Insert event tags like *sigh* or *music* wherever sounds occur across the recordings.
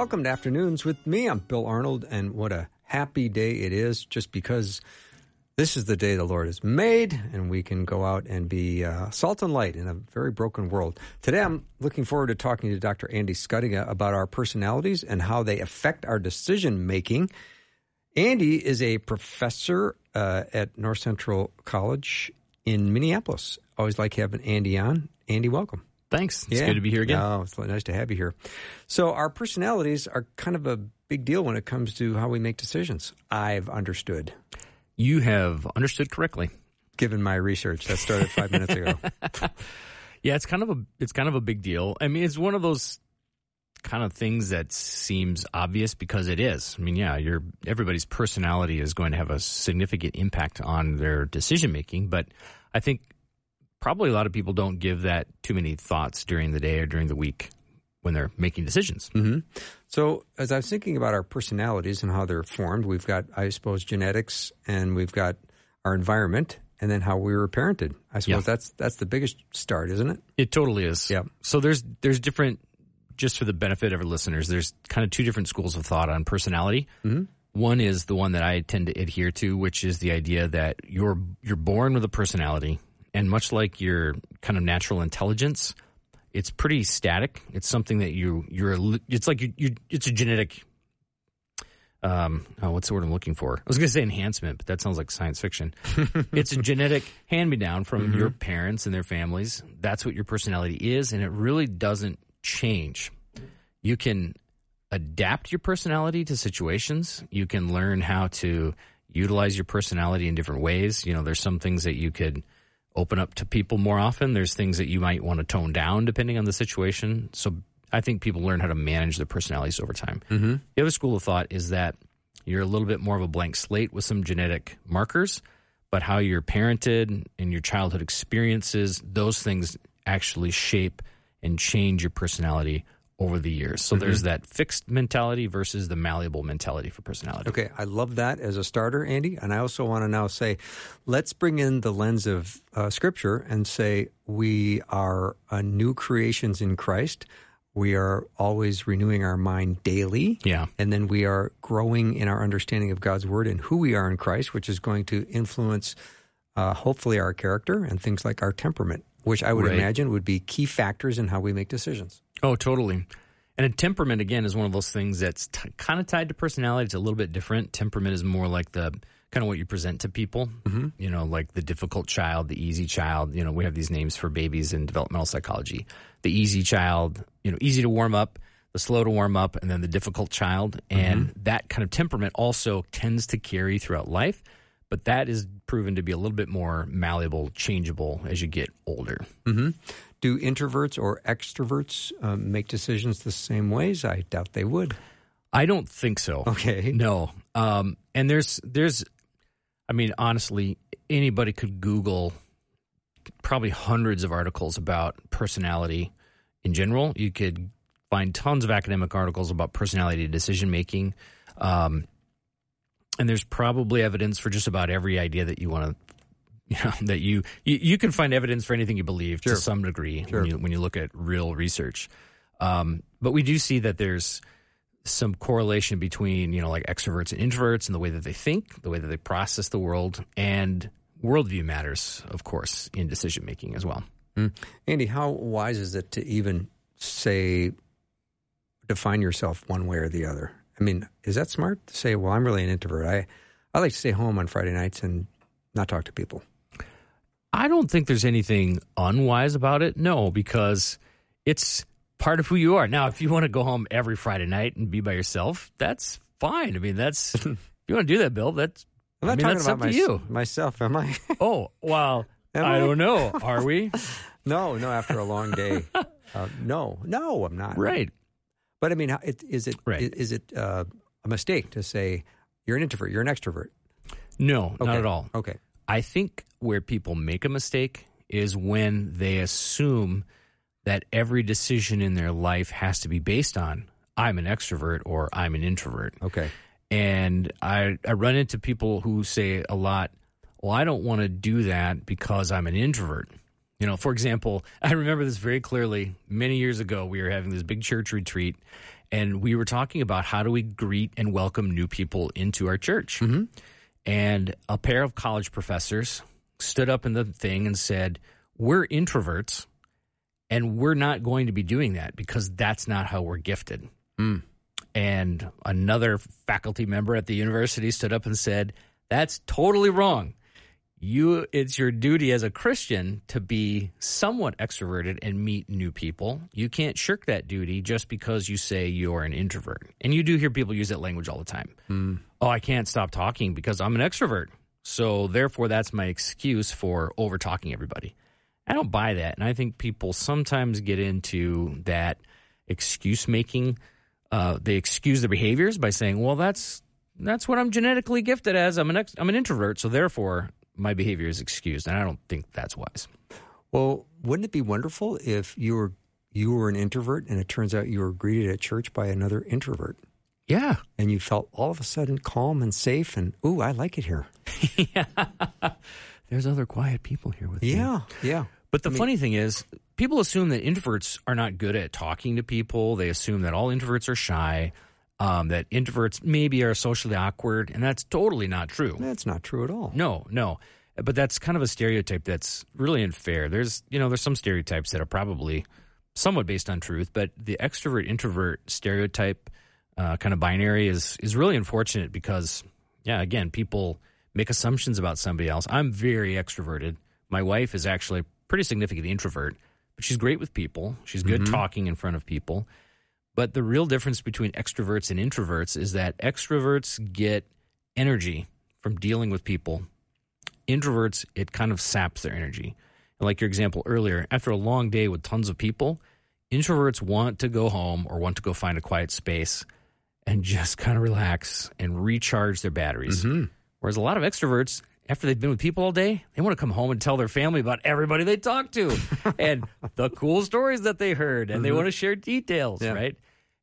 Welcome to Afternoons with me. I'm Bill Arnold, and what a happy day it is just because this is the day the Lord has made, and we can go out and be uh, salt and light in a very broken world. Today, I'm looking forward to talking to Dr. Andy Schuttinga about our personalities and how they affect our decision making. Andy is a professor uh, at North Central College in Minneapolis. Always like having Andy on. Andy, welcome. Thanks. It's good to be here again. Oh, it's nice to have you here. So, our personalities are kind of a big deal when it comes to how we make decisions. I've understood, You have understood correctly. given my research that started five minutes ago. *laughs* Yeah, it's kind of a it's kind of a big deal. I mean, it's one of those kind of things that seems obvious because it is. I mean, yeah, your everybody's personality is going to have a significant impact on their decision making, but I think probably a lot of people don't give that too many thoughts during the day or during the week when they're making decisions. hmm So, as I was thinking about our personalities and how they're formed, we've got, I suppose, genetics, and we've got our environment, and then how we were parented. I suppose Yeah. that's that's the biggest start, isn't it? It totally is. Yeah. So there's there's different just for the benefit of our listeners, there's kind of two different schools of thought on personality. Mhm. One is the one that I tend to adhere to, which is the idea that you're you're born with a personality, and much like your kind of natural intelligence, it's pretty static. It's something that you you're it's like you, you it's a genetic. Um, oh, what's the word I'm looking for? I was going to say enhancement, but that sounds like science fiction. *laughs* it's a genetic hand me down from your parents and their families. That's what your personality is, and it really doesn't change. You can adapt your personality to situations. You can learn how to utilize your personality in different ways. You know, there's some things that you could open up to people more often. There's things that you might want to tone down depending on the situation. So I think people learn how to manage their personalities over time. Mm-hmm. The other school of thought is that you're a little bit more of a blank slate with some genetic markers, but how you're parented and your childhood experiences, those things actually shape and change your personality over the years. So there's that fixed mentality versus the malleable mentality for personality. Okay, I love that as a starter, Andy. And I also want to now say, let's bring in the lens of uh, Scripture and say we are uh, new creations in Christ. We are always renewing our mind daily. Yeah. And then we are growing in our understanding of God's Word and who we are in Christ, which is going to influence, uh, hopefully, our character and things like our temperament, which I would Right. imagine would be key factors in how we make decisions. Oh, totally. And a temperament again is one of those things that's t- kind of tied to personality. It's a little bit different. Temperament is more like the kind of what you present to people. Mm-hmm. You know, like the difficult child, the easy child. You know, we have these names for babies in developmental psychology. The easy child, you know, easy to warm up, the slow to warm up, and then the difficult child. And that kind of temperament also tends to carry throughout life. But that is proven to be a little bit more malleable, changeable as you get older. Do introverts or extroverts um, make decisions the same ways? I doubt they would. I don't think so. Okay. No. Um, and there's there's I mean honestly anybody could google probably hundreds of articles about personality in general. You could find tons of academic articles about personality decision making. Um, and there's probably evidence for just about every idea that you want to you know *laughs* that you, you you can find evidence for anything you believe Sure. to some degree Sure. when you when you look at real research. Um, but we do see that there's some correlation between you know like extroverts and introverts and the way that they think, the way that they process the world, and worldview matters, of course, in decision making as well. Andy, how wise is it to even say, define yourself one way or the other? I mean, is that smart to say, well, I'm really an introvert. I, I like to stay home on Friday nights and not talk to people. I don't think there's anything unwise about it. No, because it's part of who you are. Now, if you want to go home every Friday night and be by yourself, that's fine. I mean, that's *laughs* if you want to do that, Bill. That's I'm not I mean, talking that's about up to you. myself, am I? *laughs* oh well. *laughs* Am I I? don't know. Are we no, no, after a long day. Uh, no, no, I'm not. right? But I mean, it, is it Right. is it uh, a mistake to say you're an introvert, you're an extrovert? No, Okay. not at all. Okay. I think where people make a mistake is when they assume that every decision in their life has to be based on I'm an extrovert or I'm an introvert. Okay. And I, I run into people who say a lot, well, I don't want to do that because I'm an introvert. You know, for example, *laughs* I remember this very clearly. Many years ago, we were having this big church retreat, and we were talking about how do we greet and welcome new people into our church. Mm-hmm. And a pair of college professors stood up in the thing and said, We're introverts, and we're not going to be doing that because that's not how we're gifted. Mm. And another faculty member at the university stood up and said, That's totally wrong. You it's your duty as a Christian to be somewhat extroverted and meet new people. You can't shirk that duty just because you say you're an introvert. And you do hear people use that language all the time. Oh, I can't stop talking because I'm an extrovert. So therefore that's my excuse for over talking everybody. I don't buy that. And I think people sometimes get into that excuse making. Uh, they excuse their behaviors by saying, "Well, that's that's what I'm genetically gifted as. I'm an ex- I'm an introvert, so therefore my behavior is excused." And I don't think that's wise. Well, wouldn't it be wonderful if you were you were an introvert and it turns out you were greeted at church by another introvert Yeah, and you felt all of a sudden calm and safe and ooh, I like it here. *laughs* yeah, there's other quiet people here with me. Yeah, yeah. But the funny thing is, people assume that introverts are not good at talking to people. They assume that all introverts are shy, um, that introverts maybe are socially awkward, and that's totally not true. That's not true at all. No, no. But that's kind of a stereotype that's really unfair. There's, you know, there's some stereotypes that are probably somewhat based on truth, but the extrovert introvert stereotype uh, kind of binary is is really unfortunate because, yeah, again, people make assumptions about somebody else. I'm very extroverted. My wife is actually a pretty significant introvert, but she's great with people. She's good talking in front of people. But the real difference between extroverts and introverts is that extroverts get energy from dealing with people. Introverts, it kind of saps their energy. And like your example earlier, after a long day with tons of people, introverts want to go home or want to go find a quiet space and *laughs* just kind of relax and recharge their batteries. Mm-hmm. Whereas a lot of extroverts, after they've been with people all day, they want to come home and tell their family about everybody they talked to *laughs* and the cool stories that they heard, and they mm-hmm. want to share details, Yeah. right?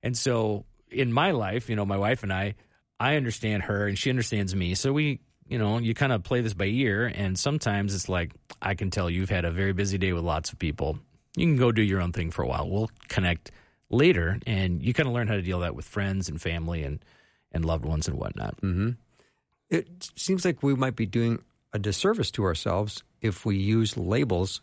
And so in my life, you know, my wife and I, I understand her and she understands me. So we, you know, you kind of play this by ear. And sometimes it's like, I can tell you've had a very busy day with lots of people. You can go do your own thing for a while. We'll connect later. And you kind of learn how to deal that with friends and family and, and loved ones and whatnot. Mm-hmm. It seems like we might be doing a disservice to ourselves if we use labels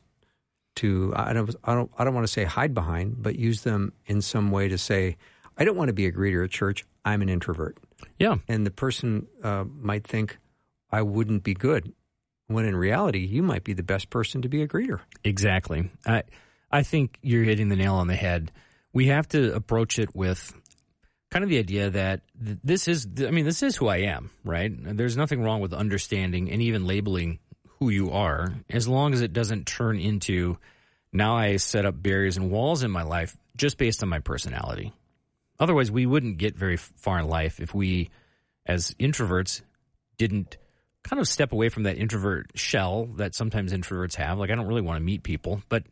to I don't I don't I don't want to say hide behind, but use them in some way to say I don't want to be a greeter at church. I'm an introvert, Yeah. and the person uh, might think I wouldn't be good, when in reality you might be the best person to be a greeter. Exactly. I I think you're hitting the nail on the head. We have to approach it with kind of the idea that th- this is I mean this is who I am, right? There's nothing wrong with understanding and even labeling who you are as long as it doesn't turn into now I set up barriers and walls in my life just based on my personality. Otherwise, we wouldn't get very far in life if we as introverts didn't kind of step away from that introvert shell that sometimes introverts have. Like I don't really want to meet people, but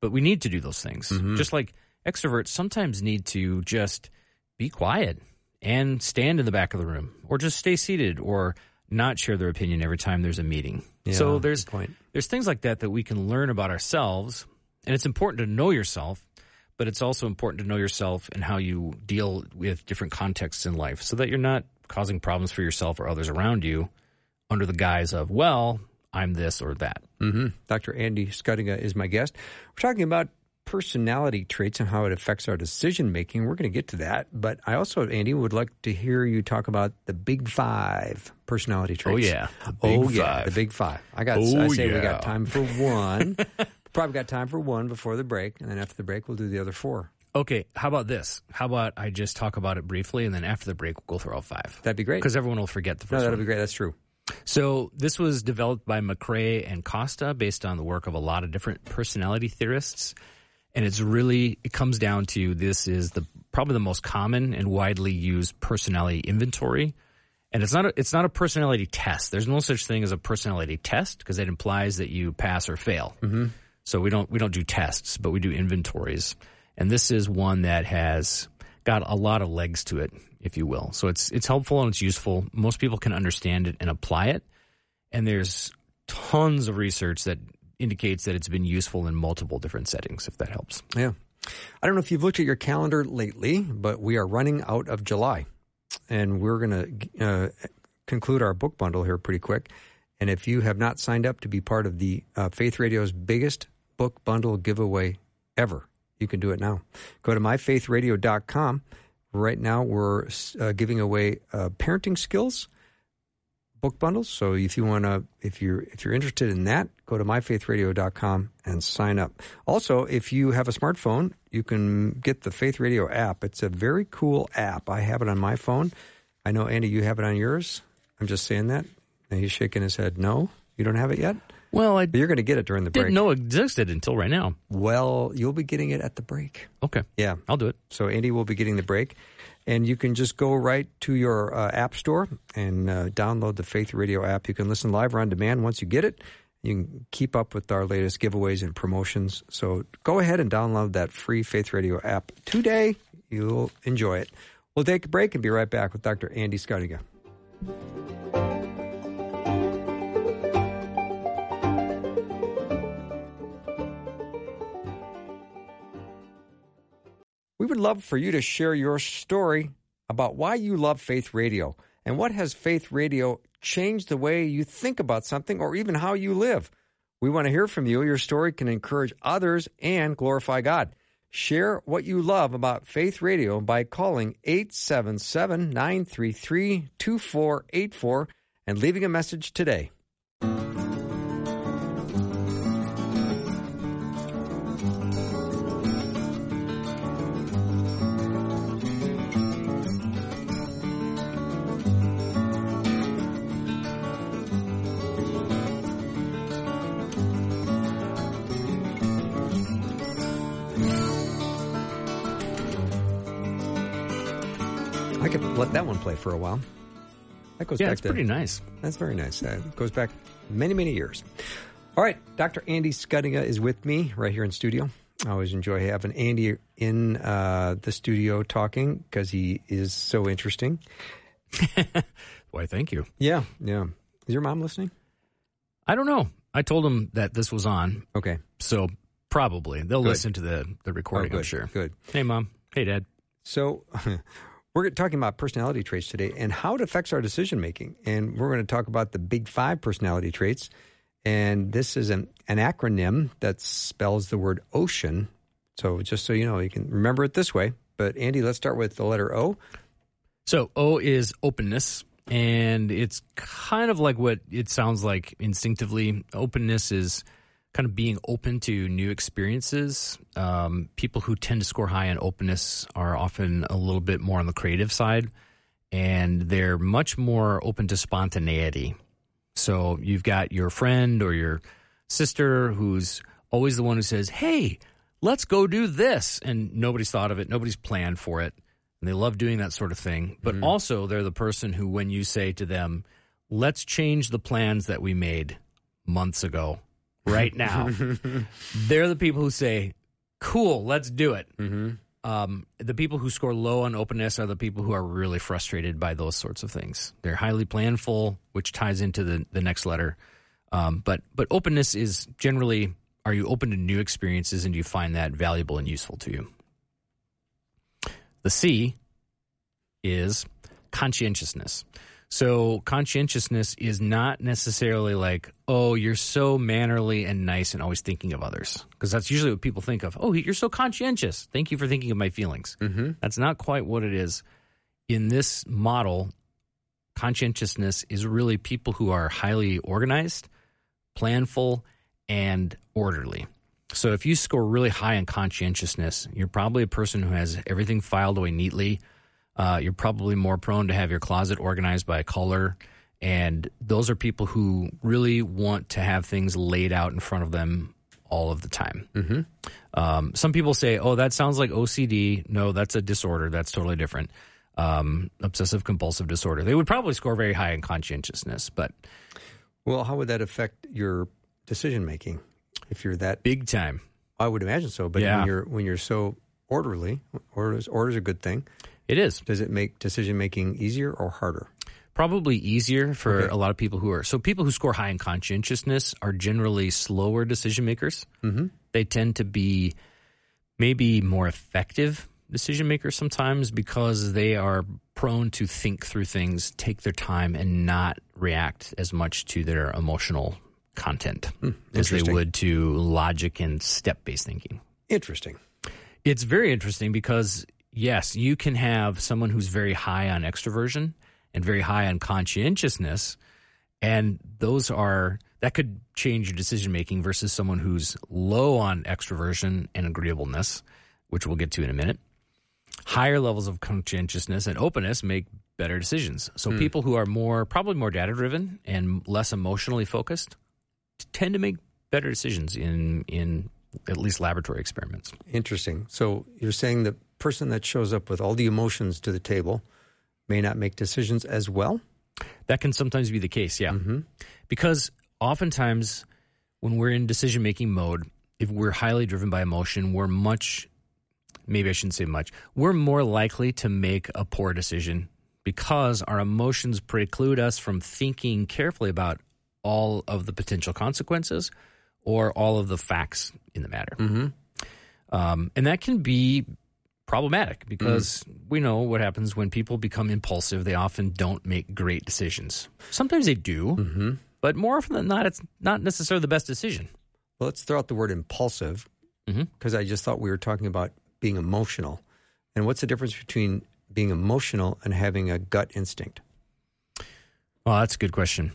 but we need to do those things. Mm-hmm. Just like extroverts sometimes need to just be quiet and stand in the back of the room or just stay seated or not share their opinion every time there's a meeting. so there's there's things like that that we can learn about ourselves and it's important to know yourself but it's also important to know yourself and how you deal with different contexts in life so that you're not causing problems for yourself or others around you under the guise of, well, I'm this or that. hmm Dr. Andy Schuttinga is my guest. We're talking about personality traits and how it affects our decision making. We're going to get to that. But I also, Andy, would like to hear you talk about the big five personality oh, traits. Oh, yeah, the big oh, yeah, the big five. I got. Oh, I say we got time for one. *laughs* Probably got time for one before the break, and then after the break, we'll do the other four. Okay, how about this? How about I just talk about it briefly and then after the break, we'll go through all five? That'd be great. Because everyone will forget the first No, that'll one. be great. That's true. So this was developed by McCrae and Costa based on the work of a lot of different personality theorists. And it's really it comes down to this is the probably the most common and widely used personality inventory. And it's not a, it's not a personality test. There's no such thing as a personality test because it implies that you pass or fail. Mm-hmm. So we don't we don't do tests, but we do inventories. And this is one that has got a lot of legs to it, if you will. So it's it's helpful and it's useful. Most people can understand it and apply it. And there's tons of research that indicates that it's been useful in multiple different settings, if that helps. Yeah. I don't know if you've looked at your calendar lately, but we are running out of July. And we're going to uh, conclude our book bundle here pretty quick. And if you have not signed up to be part of the uh, Faith Radio's biggest book bundle giveaway ever, you can do it now. Go to myfaithradio.com. Right now, we're uh, giving away uh, parenting skills book bundles. So if you want to, if you're if you're interested in that, go to myfaithradio.com and sign up. Also, if you have a smartphone, you can get the Faith Radio app. It's a very cool app. I have it on my phone. I know Andy, you have it on yours. I'm just saying that. And he's shaking his head. No, you don't have it yet. Well, I but you're going to get it during the break. didn't know it existed until right now. Well, you'll be getting it at the break. Okay, Yeah. I'll do it. So Andy will be getting the break. And you can just go right to your uh, app store and uh, download the Faith Radio app. You can listen live or on demand once you get it. You can keep up with our latest giveaways and promotions. So go ahead and download that free Faith Radio app today. You'll enjoy it. We'll take a break and be right back with Dr. Andy Schuttinga. Would love for you to share your story about why you love Faith Radio and what has Faith Radio changed the way you think about something or even how you live. We want to hear from you. Your story can encourage others and glorify God. Share what you love about Faith Radio by calling 877 933 2484 and leaving a message today. Play for a while. That goes Yeah, back it's to pretty nice. That's very nice. That goes back many, many years. All right, Dr. Andy Schuttinga is with me right here in studio. I always enjoy having Andy in uh, the studio talking because he is so interesting. *laughs* Why, thank you. Yeah, yeah. Is your mom listening? I don't know. I told them that this was on, Okay. so probably they'll Good. listen to the the Oh, recording. good. I'm sure. Good. Hey, mom. Hey, dad. So, *laughs* we're talking about personality traits today and how it affects our decision making. And we're going to talk about the big five personality traits. And this is an, an acronym that spells the word ocean. So, just so you know, you can remember it this way. But, Andy, let's start with the letter O. So O is openness, and it's kind of like what it sounds like instinctively. Openness is kind of being open to new experiences. Um, people who tend to score high on openness are often a little bit more on the creative side, and they're much more open to spontaneity. So you've got your friend or your sister who's always the one who says, Hey, let's go do this. And nobody's thought of it, nobody's planned for it. And they love doing that sort of thing. But also, they're the person who, when you say to them, Let's change the plans that we made months ago, right now, *laughs* they're the people who say, Cool, let's do it. Mm-hmm. Um, the people who score low on openness are the people who are really frustrated by those sorts of things. They're highly planful, which ties into the, the next letter. Um, but but openness is generally are you open to new experiences and do you find that valuable and useful to you? The C is conscientiousness. So conscientiousness is not necessarily like, oh, you're so mannerly and nice and always thinking of others, because that's usually what people think of. Oh, you're so conscientious. Thank you for thinking of my feelings. Mm-hmm. That's not quite what it is. In this model, conscientiousness is really people who are highly organized, planful, and orderly. So if you score really high in conscientiousness, you're probably a person who has everything filed away neatly. Uh, you're probably more prone to have your closet organized by color. And those are people who really want to have things laid out in front of them all of the time. Mm-hmm. Um, some people say, "Oh, that sounds like OCD." No, that's a disorder. That's totally different. Um, obsessive compulsive disorder. They would probably score very high in conscientiousness, but Well, how would that affect your decision making if you're that? big time. I would imagine so. But Yeah. when you're when you're so orderly, orders orders a good thing. It is Does it make decision making easier or harder? probably easier for Okay. a lot of people who are so people who score high in conscientiousness are generally slower decision makers. Mm-hmm. They tend to be maybe more effective decision makers sometimes because they are prone to think through things, take their time, and not react as much to their emotional content as they would to logic and step based thinking. Interesting. It's very interesting because yes, you can have someone who's very high on extroversion and very high on conscientiousness, and those are that could change your decision making versus someone who's low on extroversion and agreeableness, which we'll get to in a minute. Higher levels of conscientiousness and openness make better decisions. So hmm. people who are more probably more data driven and less emotionally focused tend to make better decisions in in at least laboratory experiments. Interesting. So you're saying the person that shows up with all the emotions to the table may not make decisions as well? That can sometimes be the case, yeah. Because oftentimes when we're in decision making mode, if we're highly driven by emotion, we're much, maybe I shouldn't say much, we're more likely to make a poor decision because our emotions preclude us from thinking carefully about all of the potential consequences or all of the facts in the matter. Um, and that can be problematic mm. because we know what happens when people become impulsive. They often don't make great decisions. Sometimes they do, mm-hmm. but more often than not, it's not necessarily the best decision. Well, let's throw out the word impulsive mm-hmm. because I just thought we were talking about being emotional. And what's the difference between being emotional and having a gut instinct? Well, that's a good question.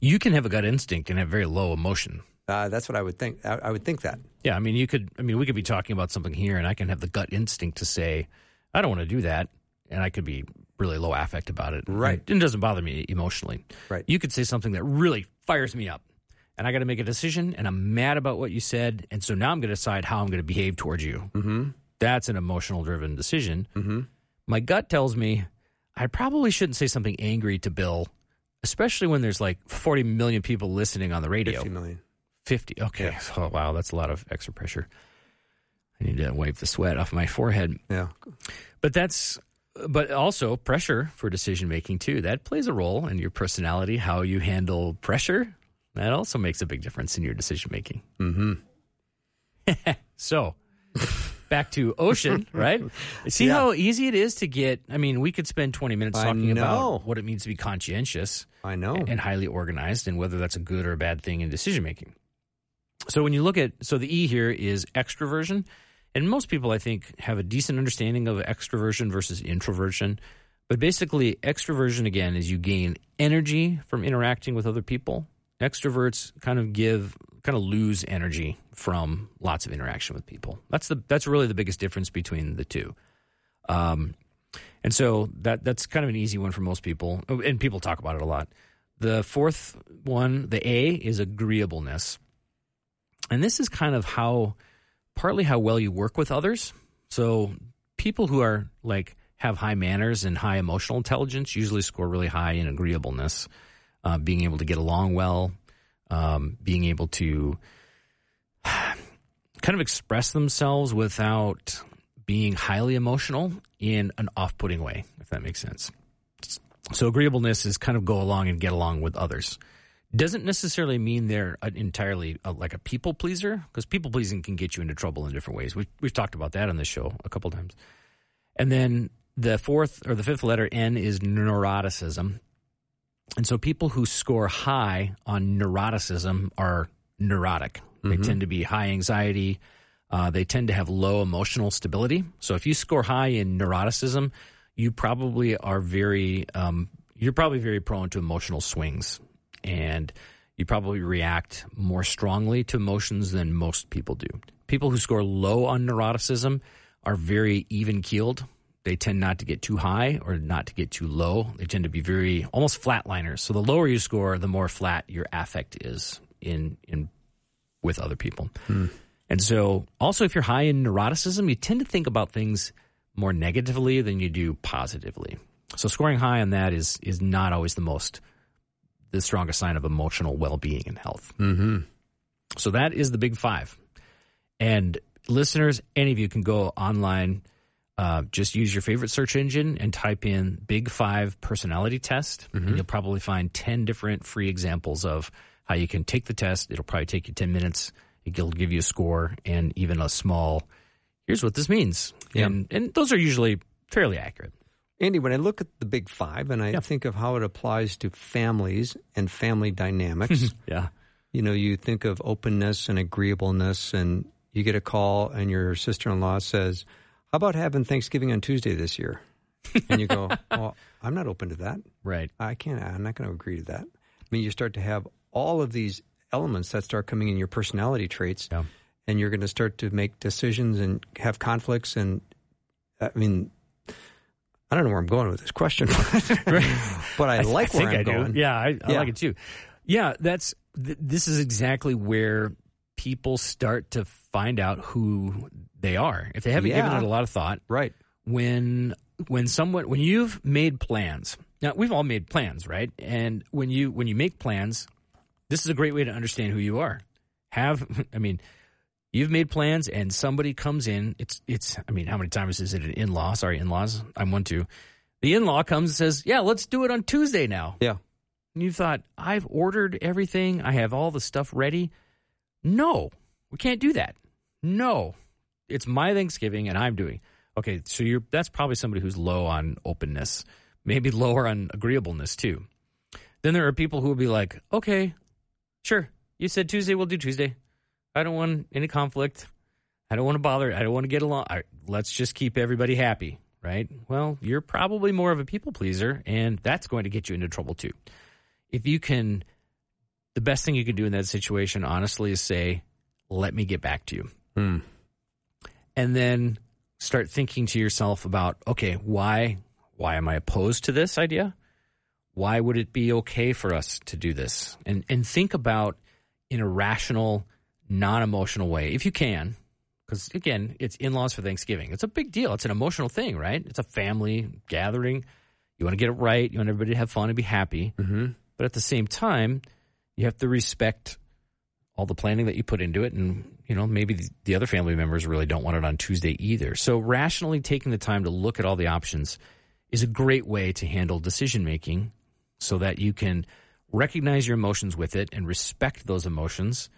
You can have a gut instinct and have very low emotion. Uh, that's what I would think. I, I would think that. Yeah, I mean, you could. I mean, we could be talking about something here, and I can have the gut instinct to say, "I don't want to do that," and I could be really low affect about it. Right. It doesn't bother me emotionally. Right. You could say something that really fires me up, and I got to make a decision, and I'm mad about what you said, and so now I'm going to decide how I'm going to behave towards you. Mm-hmm. That's an emotional driven decision. Mm-hmm. My gut tells me I probably shouldn't say something angry to Bill, especially when there's like 40 million people listening on the radio. 50 million. 50. Okay. Oh, wow. That's a lot of extra pressure. I need to wipe the sweat off my forehead. Yeah. But that's, but also pressure for decision making too. That plays a role in your personality, how you handle pressure. That also makes a big difference in your decision making. Mm-hmm. *laughs* so back to ocean, *laughs* right? See Yeah. how easy it is to get. I mean, we could spend 20 minutes talking about what it means to be conscientious I know. and highly organized and whether that's a good or a bad thing in decision making. So when you look at so the E here is extroversion and most people I think have a decent understanding of extroversion versus introversion. But basically extroversion again is you gain energy from interacting with other people. Extroverts kind of give kind of lose energy from lots of interaction with people. That's the that's really the biggest difference between the two. Um, and so that that's kind of an easy one for most people, and people talk about it a lot. The fourth one, the A, is agreeableness, and this is kind of how, partly how well you work with others. So people who are like have high manners and high emotional intelligence usually score really high in agreeableness, uh, being able to get along well, um, being able to *sighs* kind of express themselves without being highly emotional in an off-putting way, if that makes sense. So agreeableness is kind of go along and get along with others. Doesn't necessarily mean they're an entirely uh like a people pleaser because people pleasing can get you into trouble in different ways. We've, we've talked about that on this show a couple times. And then the fourth or the fifth letter N is neuroticism. And so people who score high on neuroticism are neurotic. They tend to be high anxiety. Uh, they tend to have low emotional stability. So if you score high in neuroticism, you probably are very, um, you're probably very prone to emotional swings. And you probably react more strongly to emotions than most people do. People who score low on neuroticism are very even keeled. They tend not to get too high or not to get too low. They tend to be very almost flatliners. So the lower you score, the more flat your affect is in in with other people. Hmm. And so, also, if you're high in neuroticism, you tend to think about things more negatively than you do positively. So, scoring high on that is is not always the most the strongest sign of emotional well being and health. Mm-hmm. So that is the big five. And listeners, any of you can go online, uh, just use your favorite search engine and type in Big Five Personality Test, and you'll probably find 10 different free examples of how you can take the test. It'll probably take you 10 minutes. It'll give you a score and even a small, here's what this means. Yeah. And, and those are usually fairly accurate. Andy, when I look at the big five and I Yeah. think of how it applies to families and family dynamics, *laughs* Yeah. you know, you think of openness and agreeableness, and you get a call, and your sister in law says, How about having Thanksgiving on Tuesday this year? And you go, *laughs* Well, I'm not open to that. Right. I can't, I'm not going to agree to that. I mean, you start to have all of these elements that start coming in your personality traits, Yeah. and you're going to start to make decisions and have conflicts. And I mean, I don't know where I'm going with this question, *laughs* but I like where I'm I do. going. Yeah, I, I Yeah. like it too. Yeah, that's th- this is exactly where people start to find out who they are if they haven't given it a lot of thought. Right. When when someone when you've made plans, now we've all made plans, right? And when you when you make plans, this is a great way to understand who you are. Have *laughs* I mean. You've made plans, and somebody comes in. It's it's. I mean, how many times is it an in law? Sorry, in laws. I'm one too. The in law comes and says, "Yeah, let's do it on Tuesday now." Yeah. And you thought, I've ordered everything. I have all the stuff ready. No, we can't do that. No, it's my Thanksgiving and I'm doing. Okay, so you're that's probably somebody who's low on openness, maybe lower on agreeableness too. Then there are people who will be like, okay, sure, you said Tuesday, we'll do Tuesday. I don't want any conflict. I don't want to bother. I don't want to get along. I, let's just keep everybody happy, right? Well, you're probably more of a people pleaser, and that's going to get you into trouble too. If you can, the best thing you can do in that situation, honestly, is say, let me get back to you. Hmm. And then start thinking to yourself about, okay, why why am I opposed to this idea? Why would it be okay for us to do this? And and think about in a rational, non-emotional way, if you can, because again, it's in-laws for Thanksgiving. It's a big deal. It's an emotional thing, right? It's a family gathering. You want to get it right. You want everybody to have fun and be happy. Mm-hmm. But at the same time, you have to respect all the planning that you put into it. And, you know, maybe the- the other family members really don't want it on Tuesday either. So, rationally taking the time to look at all the options is a great way to handle decision making so that you can recognize your emotions with it and respect those emotions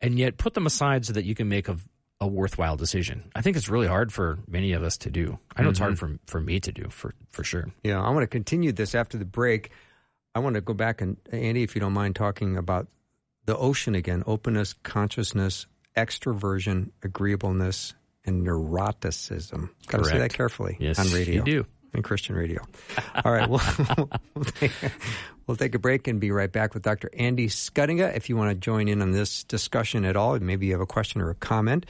and yet put them aside so that you can make a, a worthwhile decision. I think it's really hard for many of us to do. I know it's hard mm-hmm. for, for me to do for, for sure. Yeah, I want to continue this after the break. I want to go back and Andy, if you don't mind talking about the ocean again: openness, consciousness, extroversion, agreeableness, and neuroticism. Got to say that carefully Yes, on radio you do. And Christian radio. *laughs* All right, we'll, we'll, take, we'll take a break and be right back with Dr. Andy Schuttinga. If you want to join in on this discussion at all, maybe you have a question or a comment,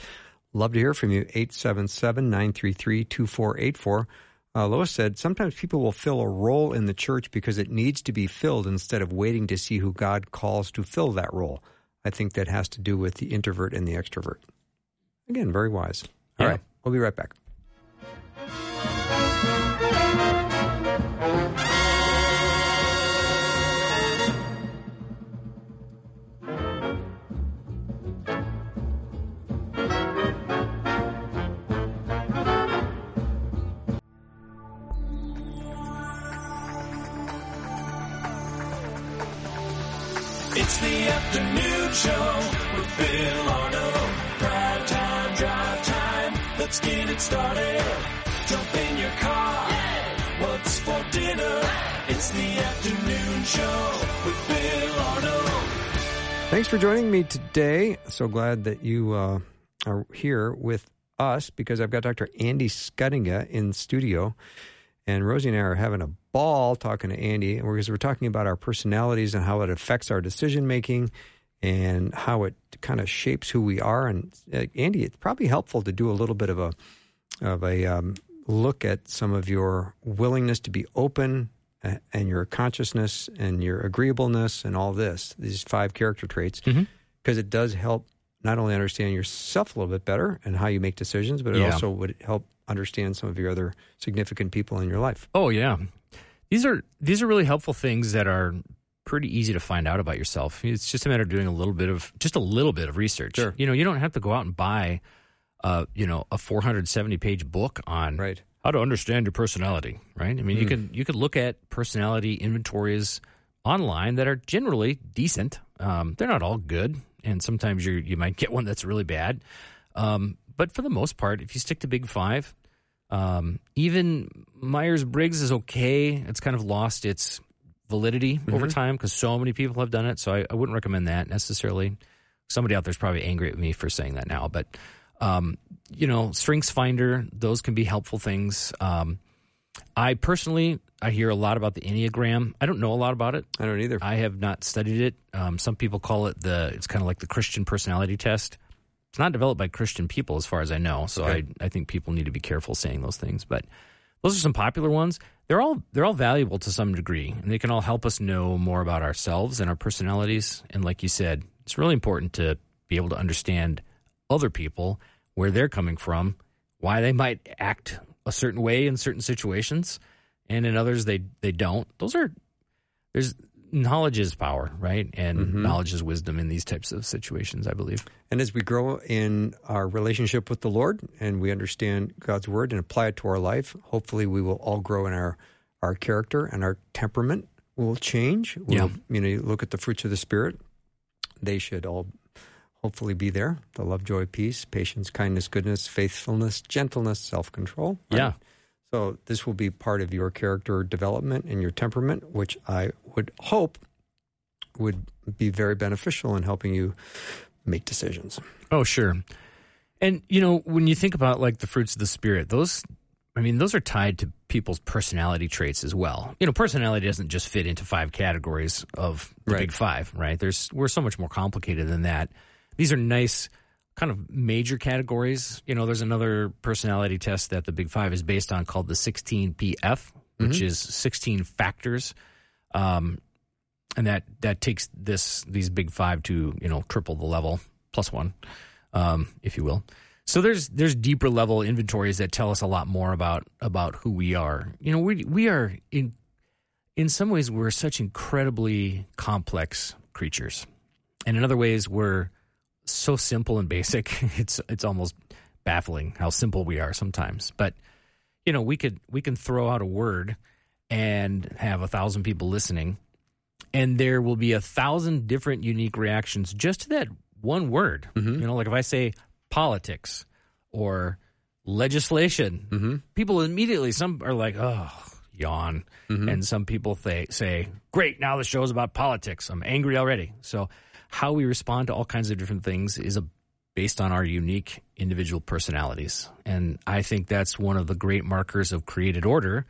love to hear from you. 877 933 2484. Uh, Lois said, sometimes people will fill a role in the church because it needs to be filled instead of waiting to see who God calls to fill that role. I think that has to do with the introvert and the extrovert. Again, very wise. All Yeah. right, we'll be right back. Afternoon show with Bill Arnold. Prime time, drive time. Let's get it started. Jump in your car. What's for dinner? It's the afternoon show with Bill Arnold. Thanks for joining me today. So glad that you uh, are here with us because I've got Dr. Andy Schuttinga in studio. And Rosie and I are having a ball talking to Andy because we're talking about our personalities and how it affects our decision making and how it kind of shapes who we are. And uh, Andy, it's probably helpful to do a little bit of a of a um, look at some of your willingness to be open uh, and your consciousness and your agreeableness and all this these five character traits because it does help not only understand yourself a little bit better and how you make decisions, but it Yeah. also would help understand some of your other significant people in your life. Oh yeah, these are these are really helpful things that are pretty easy to find out about yourself. It's just a matter of doing a little bit of just a little bit of research. Sure. You know, you don't have to go out and buy, uh, you know, a 470 page book on Right. how to understand your personality. Right. I mean, you can you could look at personality inventories online that are generally decent. Um, they're not all good, and sometimes you you might get one that's really bad. Um, but for the most part, if you stick to Big Five, um, even Myers Briggs is okay. It's kind of lost its validity over time because so many people have done it. So I, I wouldn't recommend that necessarily. Somebody out there's probably angry at me for saying that now, but um, you know, Strengths Finder, those can be helpful things. Um, I personally, I hear a lot about the Enneagram. I don't know a lot about it. I don't either. I have not studied it. Um, some people call it the. It's kind of like the Christian personality test. It's not developed by Christian people, as far as I know. So Okay. I, I think people need to be careful saying those things. But those are some popular ones. They're all they're all valuable to some degree, and they can all help us know more about ourselves and our personalities. And like you said, it's really important to be able to understand other people, where they're coming from, why they might act a certain way in certain situations, and in others they they don't. Those are there's knowledge is power, right? And mm-hmm. knowledge is wisdom in these types of situations, I believe. And as we grow in our relationship with the Lord and we understand God's word and apply it to our life, hopefully we will all grow in our, our character and our temperament will change. We'll, Yeah. You know, you look at the fruits of the Spirit, they should all hopefully be there the love, joy, peace, patience, kindness, goodness, faithfulness, gentleness, self control. Yeah. So this will be part of your character development and your temperament, which I would hope would be very beneficial in helping you make decisions. Oh, sure. And you know, when you think about like the fruits of the spirit, those I mean, those are tied to people's personality traits as well. You know, personality doesn't just fit into five categories of the Right. big five, right? There's we're so much more complicated than that. These are nice kind of major categories. You know, there's another personality test that the big five is based on called the 16PF, which mm-hmm. is 16 factors. Um, and that that takes this these big five to you know triple the level plus one, um, if you will. So there's there's deeper level inventories that tell us a lot more about about who we are. You know, we we are in in some ways we're such incredibly complex creatures, and in other ways we're so simple and basic. *laughs* It's it's almost baffling how simple we are sometimes. But you know, we could we can throw out a word and have a thousand people listening and there will be a thousand different unique reactions just to that one word. Mm-hmm. You know, like if I say politics or legislation, mm-hmm. people immediately some are like, "Oh, yawn," mm-hmm. and some people th- say, "Great, now the show's about politics. I'm angry already." So, how we respond to all kinds of different things is a based on our unique individual personalities, and I think that's one of the great markers of created order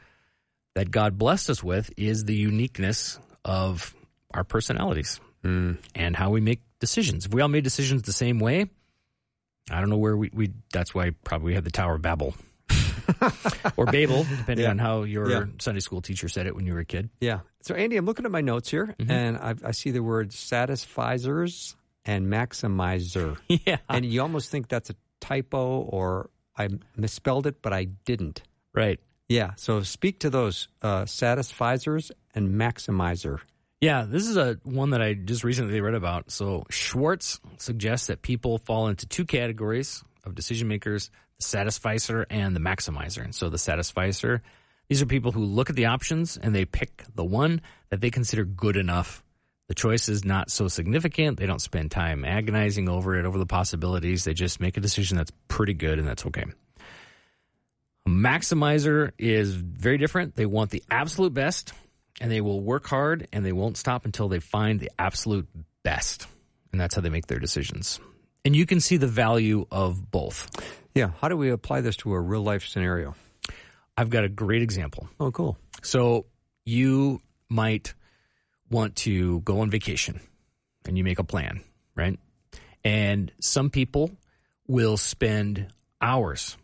that God blessed us with is the uniqueness of our personalities and how we make decisions. If we all made decisions the same way, I don't know where we, we that's why probably we have the Tower of Babel. *laughs* or Babel, depending Yeah. on how your Yeah. Sunday school teacher said it when you were a kid. Yeah. So, Andy, I'm looking at my notes here, Mm-hmm. and I, I see the word satisficers and maximizer. *laughs* yeah. and you almost think that's a typo or I misspelled it, but I didn't. Right. Yeah. So, speak to those uh, satisficers and maximizer. Yeah, this is a one that I just recently read about. So Schwartz suggests that people fall into two categories of decision makers: the satisficer and the maximizer. And so the satisficer, these are people who look at the options and they pick the one that they consider good enough. The choice is not so significant. They don't spend time agonizing over it, over the possibilities. They just make a decision that's pretty good and that's okay. Maximizer is very different. They want the absolute best and they will work hard and they won't stop until they find the absolute best. And that's how they make their decisions. And you can see the value of both. Yeah. How do we apply this to a real life scenario? I've got a great example. Oh, cool. So you might want to go on vacation and you make a plan, right? And some people will spend hours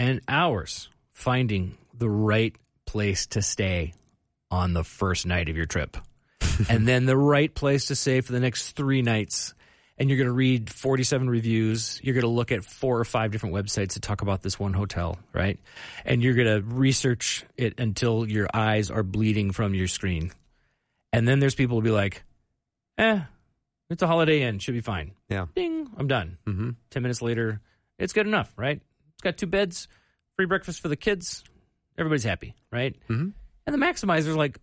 and hours finding the right place to stay on the first night of your trip. *laughs* and then the right place to stay for the next three nights. and you're going to read 47 reviews. You're going to look at four or five different websites to talk about this one hotel, right? And you're going to research it until your eyes are bleeding from your screen. And then there's people who be like, eh, it's a Holiday Inn, should be fine. Yeah. Ding, I'm done. Mm-hmm. 10 minutes later, it's good enough, right? It's got two beds, free breakfast for the kids. Everybody's happy, right? Mhm. And the maximizer's like,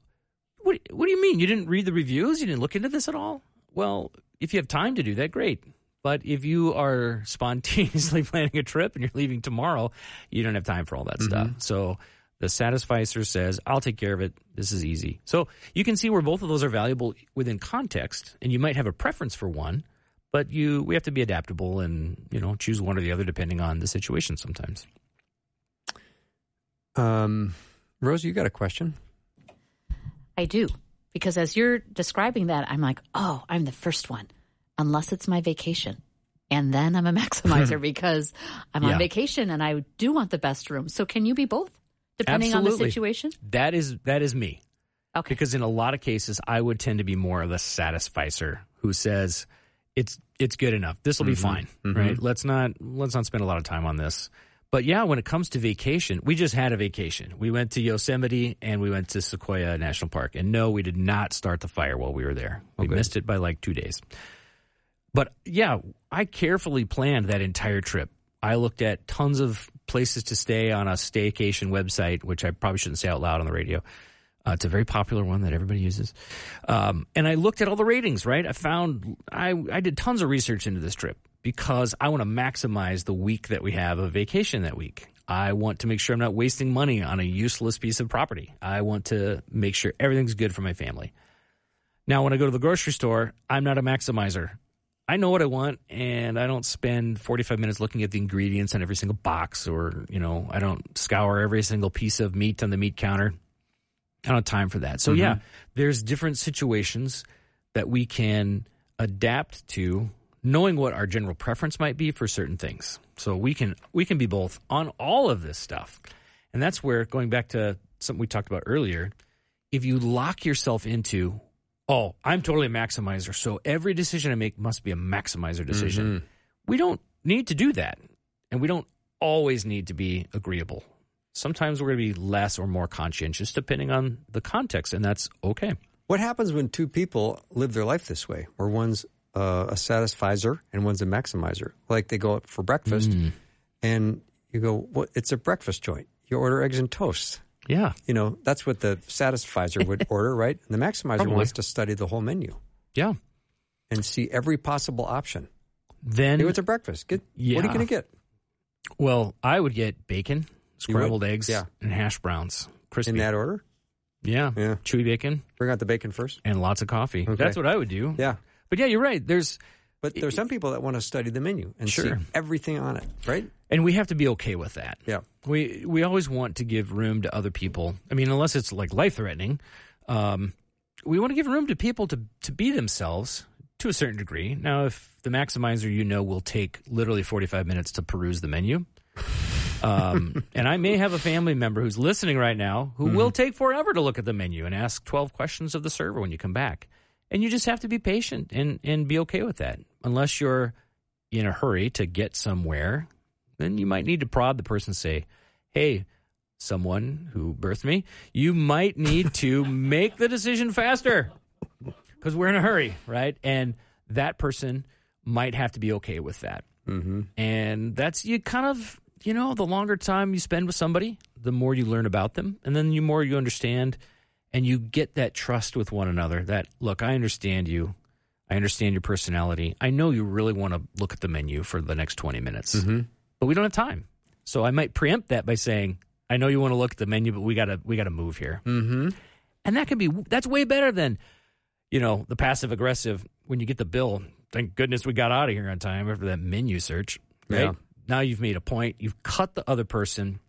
what, what do you mean? You didn't read the reviews? You didn't look into this at all? Well, if you have time to do that, great. But if you are spontaneously *laughs* planning a trip and you're leaving tomorrow, you don't have time for all that stuff. So the Satisficer says, I'll take care of it. This is easy. So you can see where both of those are valuable within context, and you might have a preference for one, but you we have to be adaptable and you know choose one or the other depending on the situation sometimes. Um, Rose, you got a question? I do. Because as you're describing that, I'm like, oh, I'm the first one, unless it's my vacation. And then I'm a *laughs* maximizer because I'm Yeah. on vacation and I do want the best room. So can you be both, depending on the situation? That is that is me. Okay. Because in a lot of cases, I would tend to be more of a satisficer who says it's it's good enough. This will be mm-hmm. fine, mm-hmm. right? Let's not let's not spend a lot of time on this. But yeah, when it comes to vacation, we just had a vacation. We went to Yosemite and we went to Sequoia National Park. And no, we did not start the fire while we were there. Oh, we missed it by like two days. But yeah, I carefully planned that entire trip. I looked at tons of places to stay on a staycation website, which I probably shouldn't say out loud on the radio. Uh, it's a very popular one that everybody uses. Um, and I looked at all the ratings, right? I found, I, I did tons of research into this trip because I want to maximize the week that we have of vacation that week. I want to make sure I'm not wasting money on a useless piece of property. I want to make sure everything's good for my family. Now, when I go to the grocery store, I'm not a maximizer. I know what I want, and I don't spend 45 minutes looking at the ingredients on every single box, or, you know, I don't scour every single piece of meat on the meat counter. Don't have time for that. So, yeah, mm-hmm. there's different situations that we can adapt to knowing what our general preference might be for certain things. So we can we can be both on all of this stuff. And that's where going back to something we talked about earlier, if you lock yourself into oh, I'm totally a maximizer, so every decision I make must be a maximizer decision. Mm-hmm. We don't need to do that. And we don't always need to be agreeable. Sometimes we're going to be less or more conscientious depending on the context, and that's okay. What happens when two people live their life this way, where one's uh, a satisficer and one's a maximizer? Like they go out for breakfast, and you go, "Well, it's a breakfast joint." You order eggs and toast. Yeah. You know, that's what the satisficer would *laughs* order, right? And the maximizer Probably. wants to study the whole menu Yeah. and see every possible option. Then Hey, what's a breakfast? Get what are you going to get Well, I would get bacon, scrambled eggs, Yeah. and hash browns. Crispy. in that order? yeah. Yeah. Chewy bacon Bring out the bacon first. and lots of coffee. Okay. That's what I would do. Yeah, But yeah, you're right. There's but there's some people that want to study the menu and Sure. see everything on it, right? and we have to be okay with that. Yeah. We we always want to give room to other people. I mean, unless it's like life threatening, um, we want to give room to people to to be themselves to a certain degree. Now, if the maximizer you know will take literally 45 minutes to peruse the menu, um, and I may have a family member who's listening right now who will take forever to look at the menu and ask 12 questions of the server when you come back. And you just have to be patient and, and be okay with that. Unless you're in a hurry to get somewhere, then you might need to prod the person and say, hey, someone who birthed me, you might need *laughs* to make the decision faster because we're in a hurry, right? And that person might have to be okay with that. Mm-hmm. And that's you kind of, you know, the longer time you spend with somebody, the more you learn about them. And then the more you understand and you get that trust with one another that, look, I understand you. I understand your personality. I know you really want to look at the menu for the next 20 minutes, but we don't have time. So I might preempt that by saying, I know you want to look at the menu, but we gotta we gotta move here. Mm-hmm. And that can be that's way better than, you know, the passive aggressive when you get the bill. Thank goodness we got out of here on time after that menu search. Right Yeah. Now, you've made a point. You've cut the other person,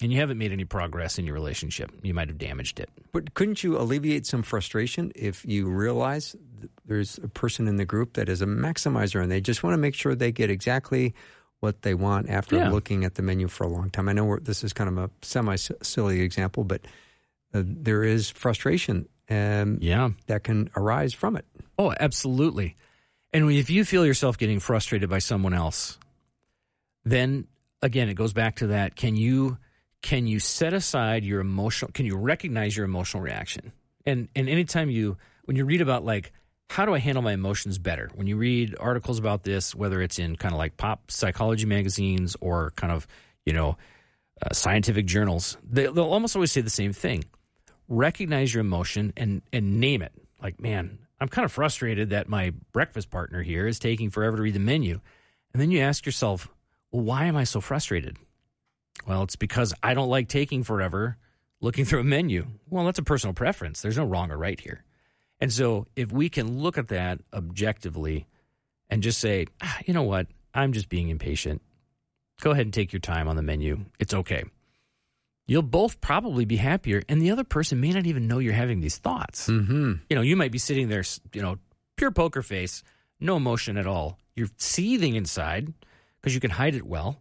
and you haven't made any progress in your relationship. You might have damaged it. But couldn't you alleviate some frustration if you realize there's a person in the group that is a maximizer and they just want to make sure they get exactly what they want after Yeah. looking at the menu for a long time? I know we're, this is kind of a semi silly example, but uh, there is frustration um, Yeah. that can arise from it. Oh, absolutely. And if you feel yourself getting frustrated by someone else, then again, it goes back to that. Can you can you set aside your emotional? Can you recognize your emotional reaction? And and anytime you when you read about like how do I handle my emotions better? When you read articles about this, whether it's in kind of like pop psychology magazines or kind of you know uh, scientific journals, they, they'll almost always say the same thing: recognize your emotion and and name it. Like, man, I'm kind of frustrated that my breakfast partner here is taking forever to read the menu. And then you ask yourself, why am I so frustrated? Well, it's because I don't like taking forever looking *laughs* through a menu. Well, that's a personal preference. There's no wrong or right here. And so if we can look at that objectively and just say, ah, you know what, I'm just being impatient, go ahead and take your time on the menu. It's okay. You'll both probably be happier, and the other person may not even know you're having these thoughts. Mm-hmm. You know, you might be sitting there, you know, pure poker face, no emotion at all. You're seething inside because you can hide it well.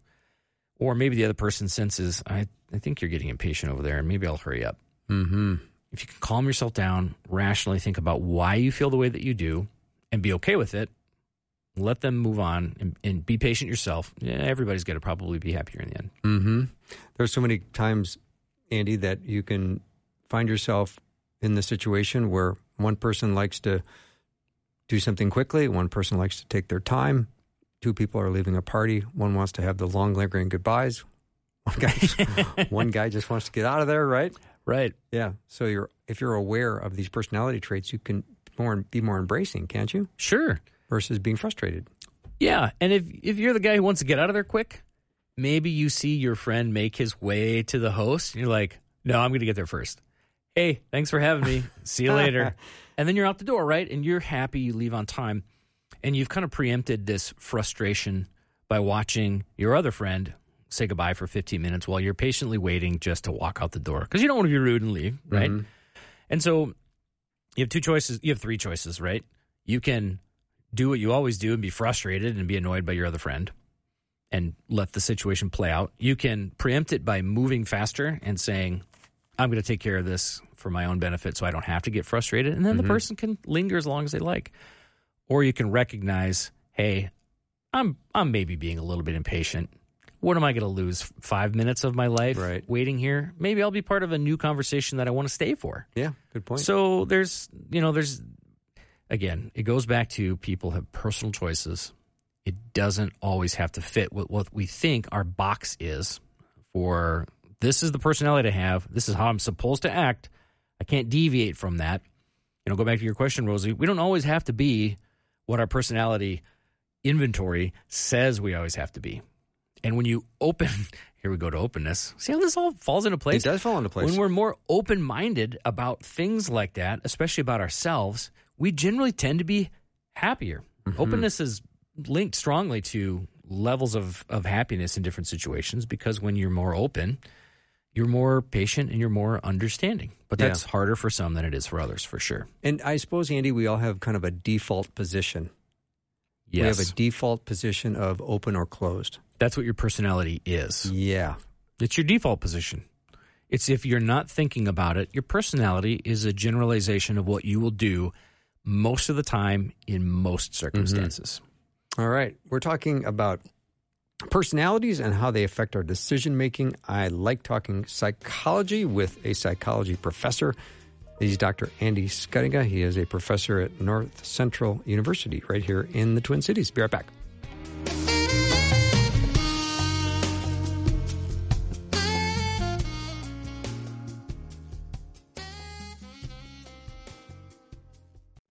Or maybe the other person senses, I, I think you're getting impatient over there, and maybe I'll hurry up. Mm-hmm. If you can calm yourself down, rationally think about why you feel the way that you do, and be okay with it, let them move on and, and be patient yourself. Yeah, everybody's got to probably be happier in the end. Mm-hmm. There's so many times, Andy, that you can find yourself in the situation where one person likes to do something quickly, one person likes to take their time, two people are leaving a party, one wants to have the long lingering goodbyes, one guy, just, *laughs* one guy just wants to get out of there, right? Right. Yeah. So you're if you're aware of these personality traits, you can more be more embracing, can't you? Sure. Versus being frustrated. Yeah, and if if you're the guy who wants to get out of there quick, maybe you see your friend make his way to the host, and you're like, "No, I'm going to get there first. Hey, thanks for having me. See you later." *laughs* and then you're out the door, right? And you're happy you leave on time, and you've kind of preempted this frustration by watching your other friend say goodbye for 15 minutes while you're patiently waiting just to walk out the door because you don't want to be rude and leave, right? Mhm. And so you have two choices. You have three choices, right? You can do what you always do and be frustrated and be annoyed by your other friend and let the situation play out. You can preempt it by moving faster and saying, I'm going to take care of this for my own benefit so I don't have to get frustrated. And then the person can linger as long as they like. Or you can recognize, hey, I'm I'm maybe being a little bit impatient. What am I going to lose? Five minutes of my life Right. waiting here? Maybe I'll be part of a new conversation that I want to stay for. Yeah. Good point. So there's, you know, there's, again, it goes back to people have personal choices. It doesn't always have to fit with what we think our box is for this is the personality I have. This is how I'm supposed to act. I can't deviate from that. You know, go back to your question, Rosie. We don't always have to be what our personality inventory says we always have to be. And when you open, *laughs* here we go to openness. See how this all falls into place? it does fall into place. When we're more open minded about things like that, especially about ourselves, we generally tend to be happier. Mm-hmm. Openness is linked strongly to levels of, of happiness in different situations because when you're more open, you're more patient and you're more understanding. But Yeah. that's harder for some than it is for others, for sure. and I suppose, Andy, we all have kind of a default position. Yes. We have a default position of open or closed. that's what your personality is. Yeah. It's your default position. It's if you're not thinking about it, your personality is a generalization of what you will do most of the time in most mm-hmm. circumstances. All right. We're talking about personalities and how they affect our decision making. I like talking psychology with a psychology professor. He's Dr. Andy Schuttinga. He is a professor at North Central University right here in the Twin Cities. Be right back.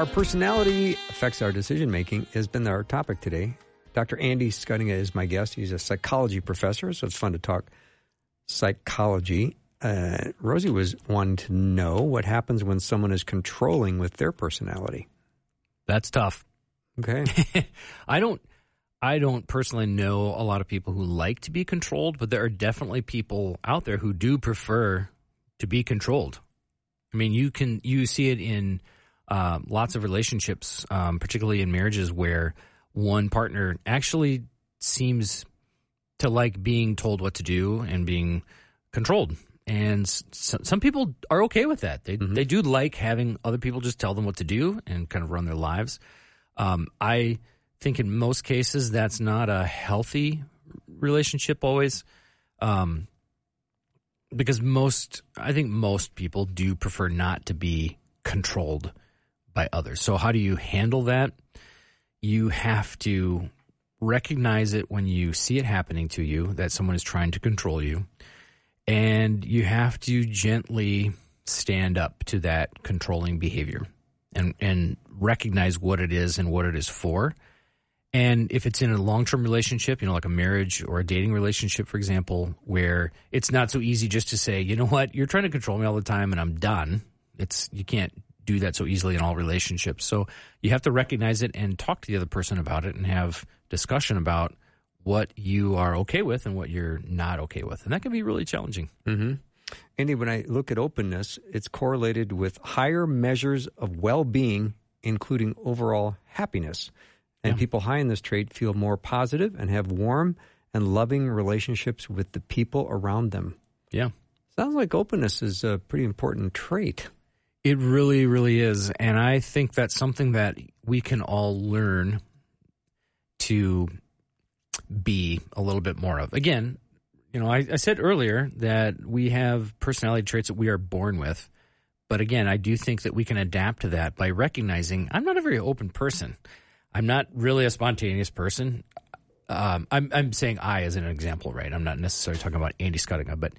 our personality affects our decision making has been our topic today. Dr. Andy Schuttinga is my guest. He's a psychology professor, so it's fun to talk psychology. Uh, Rosie was wanting to know what happens when someone is controlling with their personality. That's tough. Okay. *laughs* I don't I don't personally know a lot of people who like to be controlled, but there are definitely people out there who do prefer to be controlled. I mean, you can you see it in uh, lots of relationships, um, particularly in marriages where one partner actually seems to like being told what to do and being controlled. And s- some people are okay with that. They they do like having other people just tell them what to do and kind of run their lives. Um, I think in most cases that's not a healthy relationship always, um, because most I think most people do prefer not to be controlled by others. So how do you handle that? You have to recognize it when you see it happening to you that someone is trying to control you, and you have to gently stand up to that controlling behavior and and recognize what it is and what it is for. And if it's in a long term relationship, you know, like a marriage or a dating relationship, for example, where it's not so easy just to say, you know what, you're trying to control me all the time and I'm done. It's you can't do that so easily in all relationships. So you have to recognize it and talk to the other person about it and have discussion about what you are okay with and what you're not okay with. And that can be really challenging. Mm-hmm. Andy, when I look at openness, it's correlated with higher measures of well being, including overall happiness. And people high in this trait feel more positive and have warm and loving relationships with the people around them. Yeah. Sounds like openness is a pretty important trait. It really, really is. And I think that's something that we can all learn to be a little bit more of. Again, you know, I, I said earlier that we have personality traits that we are born with. But again, I do think that we can adapt to that by recognizing I'm not a very open person. I'm not really a spontaneous person. Um, I'm, I'm saying I as an example, right? I'm not necessarily talking about Andy Schuttinga, but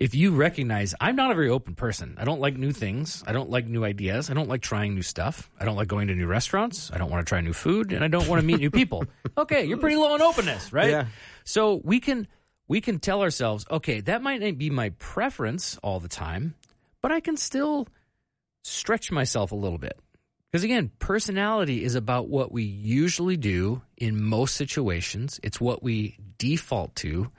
if you recognize I'm not a very open person, I don't like new things, I don't like new ideas, I don't like trying new stuff, I don't like going to new restaurants, I don't want to try new food, and I don't want to meet new people. *laughs* Okay, you're pretty low on openness, right? Yeah. So we can we can tell ourselves, okay, that might not be my preference all the time, but I can still stretch myself a little bit. Because again, personality is about what we usually do in most situations. It's what we default to.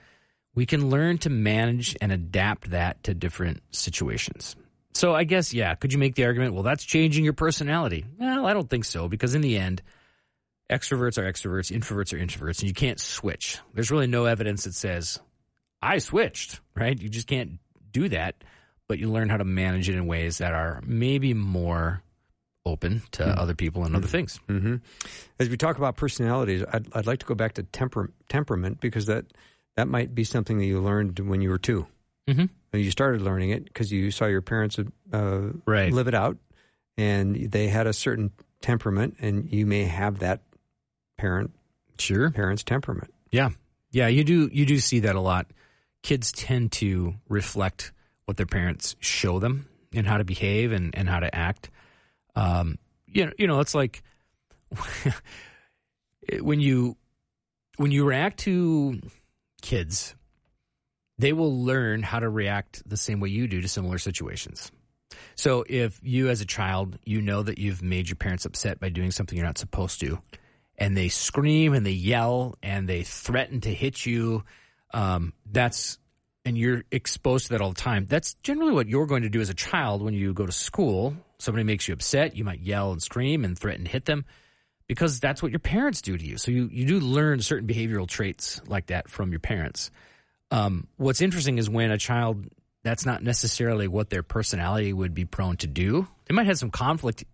We can learn to manage and adapt that to different situations. So I guess, yeah, could you make the argument, well, that's changing your personality? Well, I don't think so, because in the end, extroverts are extroverts, introverts are introverts, and you can't switch. There's really no evidence that says, I switched, right? You just can't do that, but you learn how to manage it in ways that are maybe more open to other people and other things. hmm As we talk about personalities, I'd, I'd like to go back to temper, temperament because that that might be something that you learned when you were 2 Mhm. You started learning it because you saw your parents uh, Right. live it out, and they had a certain temperament, and you may have that parent Sure. parent's temperament. Yeah. Yeah, you do you do see that a lot. Kids tend to reflect what their parents show them and how to behave and, and how to act. Um, you know, you know, it's like *laughs* when you when you react to kids, they will learn how to react the same way you do to similar situations. So if you as a child, you know that you've made your parents upset by doing something you're not supposed to, and they scream and they yell and they threaten to hit you, um, that's and you're exposed to that all the time. That's generally what you're going to do as a child when you go to school. Somebody makes you upset, you might yell and scream and threaten to hit them because that's what your parents do to you. So you, you do learn certain behavioral traits like that from your parents. Um, what's interesting is when a child, that's not necessarily what their personality would be prone to do. They might have some conflict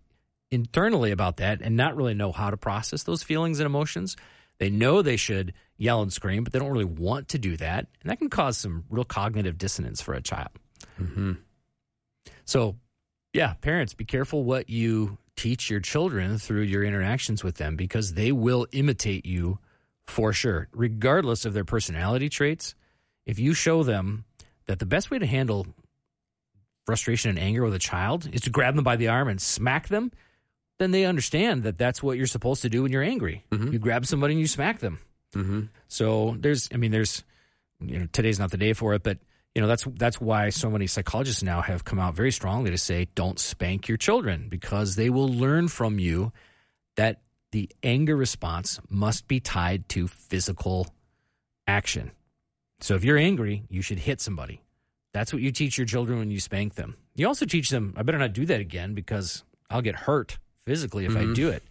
internally about that and not really know how to process those feelings and emotions. They know they should yell and scream, but they don't really want to do that. And that can cause some real cognitive dissonance for a child. So, yeah, parents, be careful what you teach your children through your interactions with them because they will imitate you for sure, regardless of their personality traits. If you show them that the best way to handle frustration and anger with a child is to grab them by the arm and smack them, then they understand that that's what you're supposed to do when you're angry. You grab somebody and you smack them. Mm-hmm. So there's, I mean, there's, you know, today's not the day for it, but you know, that's that's why so many psychologists now have come out very strongly to say don't spank your children because they will learn from you that the anger response must be tied to physical action. So if you're angry, you should hit somebody. That's what you teach your children when you spank them. You also teach them, I better not do that again because I'll get hurt physically if I mm-hmm. do it.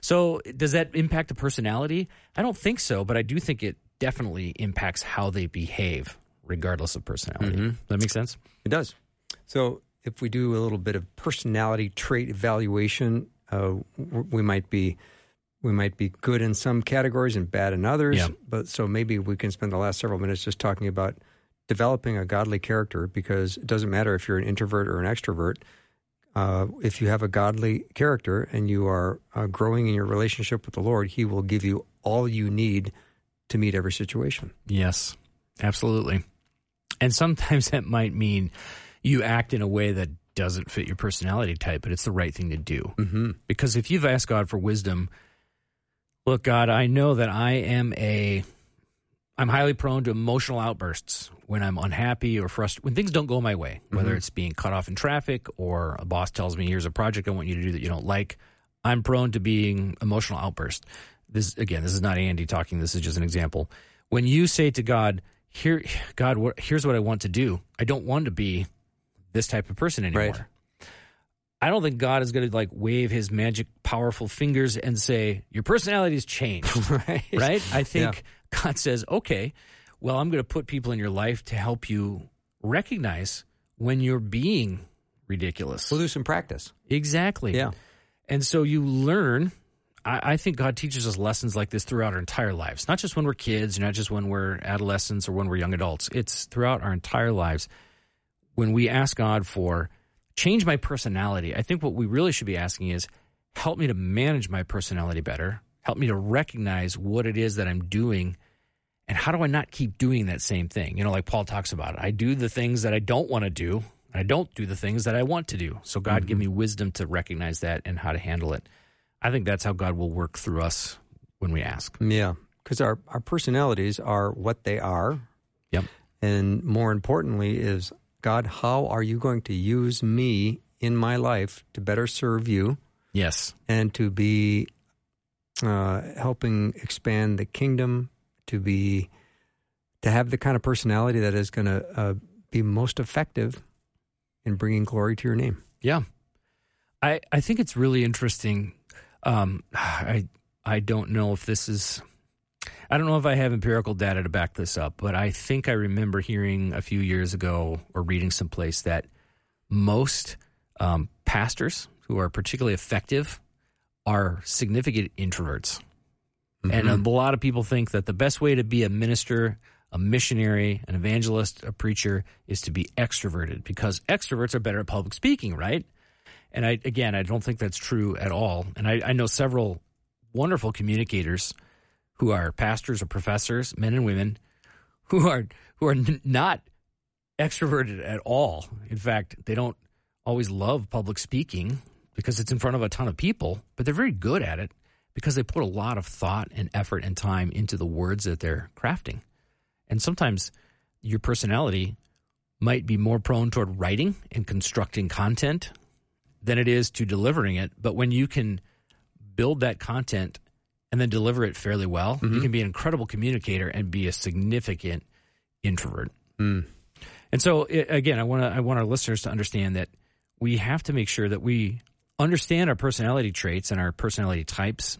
So does that impact the personality? I don't think so, but I do think it definitely impacts how they behave, regardless of personality. Does that make sense? It does. So if we do a little bit of personality trait evaluation, uh, we might be we might be good in some categories and bad in others. Yeah. But so maybe we can spend the last several minutes just talking about developing a godly character because it doesn't matter if you're an introvert or an extrovert. Uh, if you have a godly character and you are uh, growing in your relationship with the Lord, He will give you all you need to meet every situation. Yes, absolutely. And sometimes *laughs* that might mean you act in a way that doesn't fit your personality type, but it's the right thing to do. Mm-hmm. Because if you've asked God for wisdom, look, God, I know that I am a, I'm highly prone to emotional outbursts when I'm unhappy or frustrated, when things don't go my way, whether it's being cut off in traffic or a boss tells me, here's a project I want you to do that you don't like. I'm prone to being emotional outbursts. This, again, this is not Andy talking. This is just an example. When you say to God, here, God, what, here's what I want to do. I don't want to be this type of person anymore. Right. I don't think God is going to like wave his magic, powerful fingers and say, Your personality has changed. *laughs* right. right? I think God says, Okay, well, I'm going to put people in your life to help you recognize when you're being ridiculous. We'll do some practice. Exactly. Yeah. And so you learn. I, I think God teaches us lessons like this throughout our entire lives, not just when we're kids, not just when we're adolescents or when we're young adults. It's throughout our entire lives. When we ask God for change my personality, I think what we really should be asking is help me to manage my personality better, help me to recognize what it is that I'm doing. And how do I not keep doing that same thing? You know, like Paul talks about, I do the things that I don't want to do, and I don't do the things that I want to do. So, God, give mm-hmm. me wisdom to recognize that and how to handle it. I think that's how God will work through us when we ask. Yeah, because our, our personalities are what they are. Yep. And more importantly, is God, how are you going to use me in my life to better serve you Yes. and to be uh, helping expand the kingdom, to be to have the kind of personality that is going to uh, be most effective in bringing glory to your name. Yeah. I, I think it's really interesting. Um, *sighs* I I don't know if this is I don't know if I have empirical data to back this up, but I think I remember hearing a few years ago or reading someplace that most um, pastors who are particularly effective are significant introverts. And a lot of people think that the best way to be a minister, a missionary, an evangelist, a preacher is to be extroverted because extroverts are better at public speaking, right? And I, again, I don't think that's true at all. And I, I know several wonderful communicators who are pastors or professors, men and women, who are who are not extroverted at all. In fact, they don't always love public speaking because it's in front of a ton of people, but they're very good at it because they put a lot of thought and effort and time into the words that they're crafting. And sometimes your personality might be more prone toward writing and constructing content than it is to delivering it. But when you can build that content and then deliver it fairly well, you mm-hmm. can be an incredible communicator and be a significant introvert. Mm. And so again, I want to I want our listeners to understand that we have to make sure that we understand our personality traits and our personality types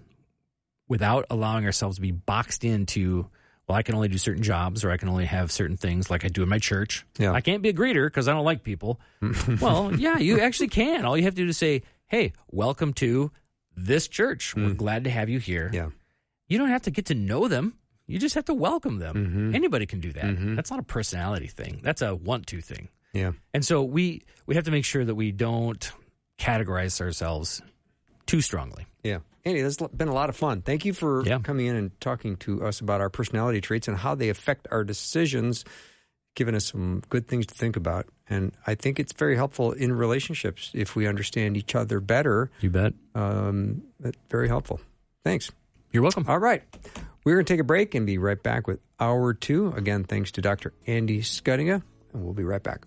without allowing ourselves to be boxed into well, I can only do certain jobs or I can only have certain things like I do in my church. Yeah. I can't be a greeter because I don't like people. *laughs* well, yeah, you actually can. All you have to do is say, hey, welcome to this church. We're glad to have you here. Yeah. You don't have to get to know them. You just have to welcome them. Mm-hmm. Anybody can do that. That's not a personality thing. That's a want to thing. Yeah. And so we we have to make sure that we don't categorize ourselves too strongly. Yeah. Andy, this has been a lot of fun. Thank you for Yeah. coming in and talking to us about our personality traits and how they affect our decisions, giving us some good things to think about. And I think it's very helpful in relationships if we understand each other better. You bet. Um, very helpful. Thanks. You're welcome. All right. We're going to take a break and be right back with hour two. Again, thanks to Dr. Andy Schuttinga, and we'll be right back.